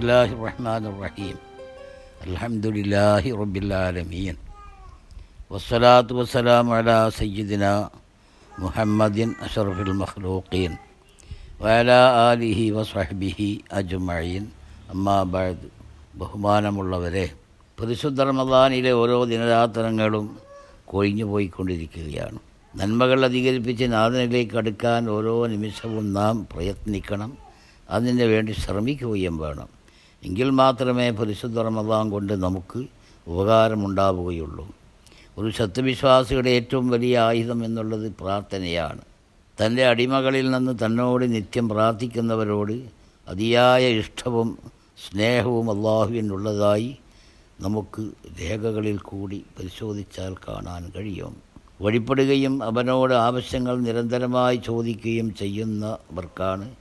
ബിസ്മില്ലാഹി റഹ്മാൻ റഹീം. അലഹമുല്ലാഹി റബിലാലമീൻ വസ്സലാത്തു വസ്സലാം അല സയ്യിദിന മുഹമ്മദിൻ അഷറഫുൽ മഖ്ലൂഖീൻ വയല ആലിഹി വസ്ഹബിഹി അജുമഴീൻ അമ്മാബാദ് ബഹുമാനമുള്ളവരെ പരിശുദ്ധ റമദാനിലെ ഓരോ ദിനരാത്രങ്ങളും കൊഴിഞ്ഞു പോയിക്കൊണ്ടിരിക്കുകയാണ്. നന്മകൾ അധികരിപ്പിച്ച് നാഥനിലേക്ക് അടുക്കാൻ ഓരോ നിമിഷവും നാം പ്രയത്നിക്കണം. അതിനു വേണ്ടി ശ്രമിക്കുകയും വേണം. എങ്കിൽ മാത്രമേ പരിശുദ്ധ റമദാൻ കൊണ്ട് നമുക്ക് ഉപകാരമുണ്ടാവുകയുള്ളൂ. ഒരു സത്യവിശ്വാസിയുടെ ഏറ്റവും വലിയ ആയുധം എന്നുള്ളത് പ്രാർത്ഥനയാണ്. തന്റെ അടിമകളിൽ നിന്ന് തന്നോട് നിത്യം പ്രാർത്ഥിക്കുന്നവരോട് അതിയായ ഇഷ്ടവും സ്നേഹവും അള്ളാഹുവിനുള്ളതായി നമുക്ക് രേഖകളിൽ കൂടി പരിശോധിച്ചാൽ കാണാൻ കഴിയും. വഴിപ്പെടുകയും അവനോട് ആവശ്യങ്ങൾ നിരന്തരമായി ചോദിക്കുകയും ചെയ്യുന്നവർക്കാണ്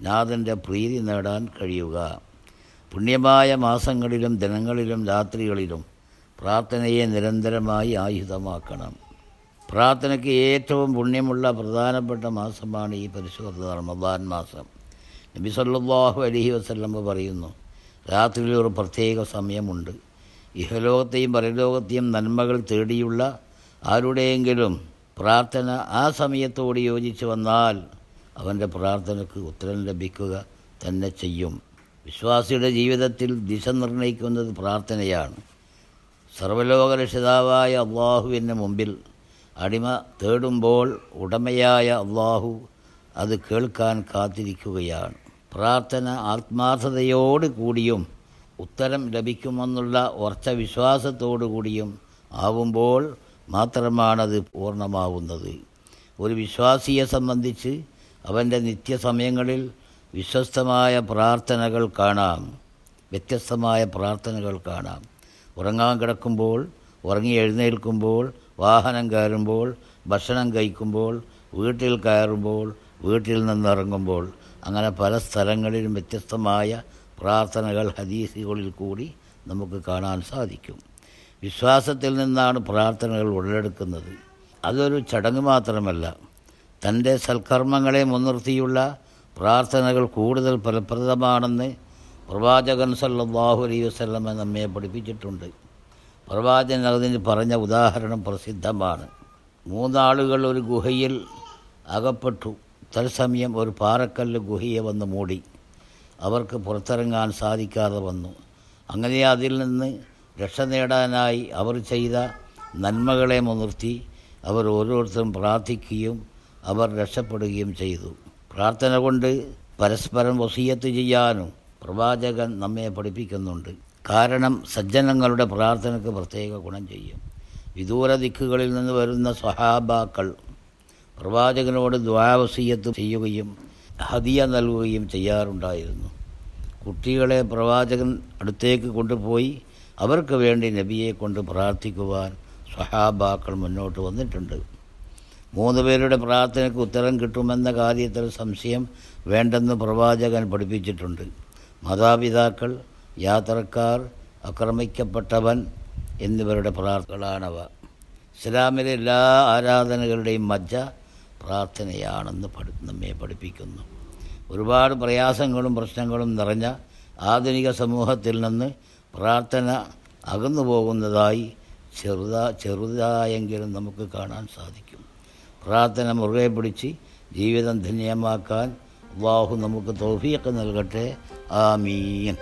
നാഥന്റെ പ്രീതി നേടാൻ കഴിയുക. പുണ്യമായ മാസങ്ങളിലും ദിനങ്ങളിലും രാത്രികളിലും പ്രാർത്ഥനയെ നിരന്തരമായി ആയുധമാക്കണം. പ്രാർത്ഥനയ്ക്ക് ഏറ്റവും പുണ്യമുള്ള പ്രധാനപ്പെട്ട മാസമാണ് ഈ പരിശുദ്ധ റമദാൻ മാസം. നബി സല്ലാഹു അലഹി വസ്ല്ലമ്മ പറയുന്നു രാത്രിയിൽ ഒരു പ്രത്യേക സമയമുണ്ട്. ഇഹലോകത്തെയും പരലോകത്തെയും നന്മകൾ തേടിയുള്ള ആരുടെയെങ്കിലും പ്രാർത്ഥന ആ സമയത്തോട് യോജിച്ച് വന്നാൽ അവന്റെ പ്രാർത്ഥനയ്ക്ക് ഉത്തരം ലഭിക്കുക തന്നെ ചെയ്യും. വിശ്വാസിയുടെ ജീവിതത്തിൽ ദിശ നിർണയിക്കുന്നത് പ്രാർത്ഥനയാണ്. സർവലോകരക്ഷിതാവായ അള്ളാഹുവിന് മുമ്പിൽ അടിമ തേടുമ്പോൾ ഉടമയായ അള്ളാഹു അത് കേൾക്കാൻ കാത്തിരിക്കുകയാണ്. പ്രാർത്ഥന ആത്മാർത്ഥതയോട് കൂടിയും ഉത്തരം ലഭിക്കുമെന്നുള്ള ഉറച്ച വിശ്വാസത്തോടു കൂടിയും ആവുമ്പോൾ മാത്രമാണത് പൂർണമാവുന്നത്. ഒരു വിശ്വാസിയെ സംബന്ധിച്ച് അവന്റെ നിത്യസമയങ്ങളിൽ വിശ്വസ്തമായ പ്രാർത്ഥനകൾ കാണാം. വ്യത്യസ്തമായ പ്രാർത്ഥനകൾ കാണാം. ഉറങ്ങാൻ കിടക്കുമ്പോൾ ഉറങ്ങി എഴുന്നേൽക്കുമ്പോൾ വാഹനം കയറുമ്പോൾ ഭക്ഷണം കഴിക്കുമ്പോൾ വീട്ടിൽ കയറുമ്പോൾ വീട്ടിൽ നിന്നിറങ്ങുമ്പോൾ. അങ്ങനെ പല സ്ഥലങ്ങളിലും വ്യത്യസ്തമായ പ്രാർത്ഥനകൾ ഹദീസുകളിൽ കൂടി നമുക്ക് കാണാൻ സാധിക്കും. വിശ്വാസത്തിൽ നിന്നാണ് പ്രാർത്ഥനകൾ ഉടലെടുക്കുന്നത്. അതൊരു ചടങ്ങ് മാത്രമല്ല തന്റെ സൽക്കർമ്മങ്ങളെ മുൻനിർത്തിയുള്ള പ്രാർത്ഥനകൾ കൂടുതൽ ഫലപ്രദമാണെന്ന് പ്രവാചകൻ സല്ലാഹു അലൈ വസ്ലമ നമ്മെ പഠിപ്പിച്ചിട്ടുണ്ട്. പ്രവാചകൻ അതിന് പറഞ്ഞ ഉദാഹരണം പ്രസിദ്ധമാണ്. മൂന്നാളുകൾ ഒരു ഗുഹയിൽ അകപ്പെട്ടു. തത്സമയം ഒരു പാറക്കല്ല് ഗുഹയെ വന്ന് മൂടി. അവർക്ക് പുറത്തിറങ്ങാൻ സാധിക്കാതെ വന്നു. അങ്ങനെ അതിൽ നിന്ന് രക്ഷ നേടാനായി അവർ ചെയ്ത നന്മകളെ മുൻനിർത്തി അവർ ഓരോരുത്തരും പ്രാർത്ഥിക്കുകയും അവർ രക്ഷപ്പെടുകയും ചെയ്തു. പ്രാർത്ഥന കൊണ്ട് പരസ്പരം വസീയത്ത് ചെയ്യാനും പ്രവാചകൻ നമ്മെ പഠിപ്പിക്കുന്നുണ്ട്. കാരണം സജ്ജനങ്ങളുടെ പ്രാർത്ഥനയ്ക്ക് പ്രത്യേക ഗുണം ചെയ്യും. വിദൂര ദിക്കുകളിൽ നിന്ന് വരുന്ന സ്വഹാബാക്കൾ പ്രവാചകനോട് ദ്വാവസീയത്ത് ചെയ്യുകയും ഹതിയ നൽകുകയും ചെയ്യാറുണ്ടായിരുന്നു. കുട്ടികളെ പ്രവാചകൻ അടുത്തേക്ക് കൊണ്ടുപോയി അവർക്ക് വേണ്ടി നബിയെ കൊണ്ട് പ്രാർത്ഥിക്കുവാൻ സ്വഹാബാക്കൾ മുന്നോട്ട് വന്നിട്ടുണ്ട്. മൂന്ന് പേരുടെ പ്രാർത്ഥനയ്ക്ക് ഉത്തരം കിട്ടുമെന്ന കാര്യത്തിൽ സംശയം വേണ്ടെന്ന് പ്രവാചകൻ പഠിപ്പിച്ചിട്ടുണ്ട്. മാതാപിതാക്കൾ യാത്രക്കാർ ആക്രമിക്കപ്പെട്ടവൻ എന്നിവരുടെ പ്രാർത്ഥനകളാണവ. ഇസ്ലാമിലെ എല്ലാ ആരാധനകളുടെയും മജ്ജ പ്രാർത്ഥനയാണെന്ന് പഠി നമ്മെ പഠിപ്പിക്കുന്നു. ഒരുപാട് പ്രയാസങ്ങളും പ്രശ്നങ്ങളും നിറഞ്ഞ ആധുനിക സമൂഹത്തിൽ നിന്ന് പ്രാർത്ഥന അകന്നു പോകുന്നതായി ചെറുതാ ചെറുതായെങ്കിലും നമുക്ക് കാണാൻ സാധിക്കും. പ്രാർത്ഥന മുറുകെ പിടിച്ച് ജീവിതം ധന്യമാക്കാൻ അള്ളാഹു നമുക്ക് തൗഫീഖ് നൽകട്ടെ. ആമീൻ.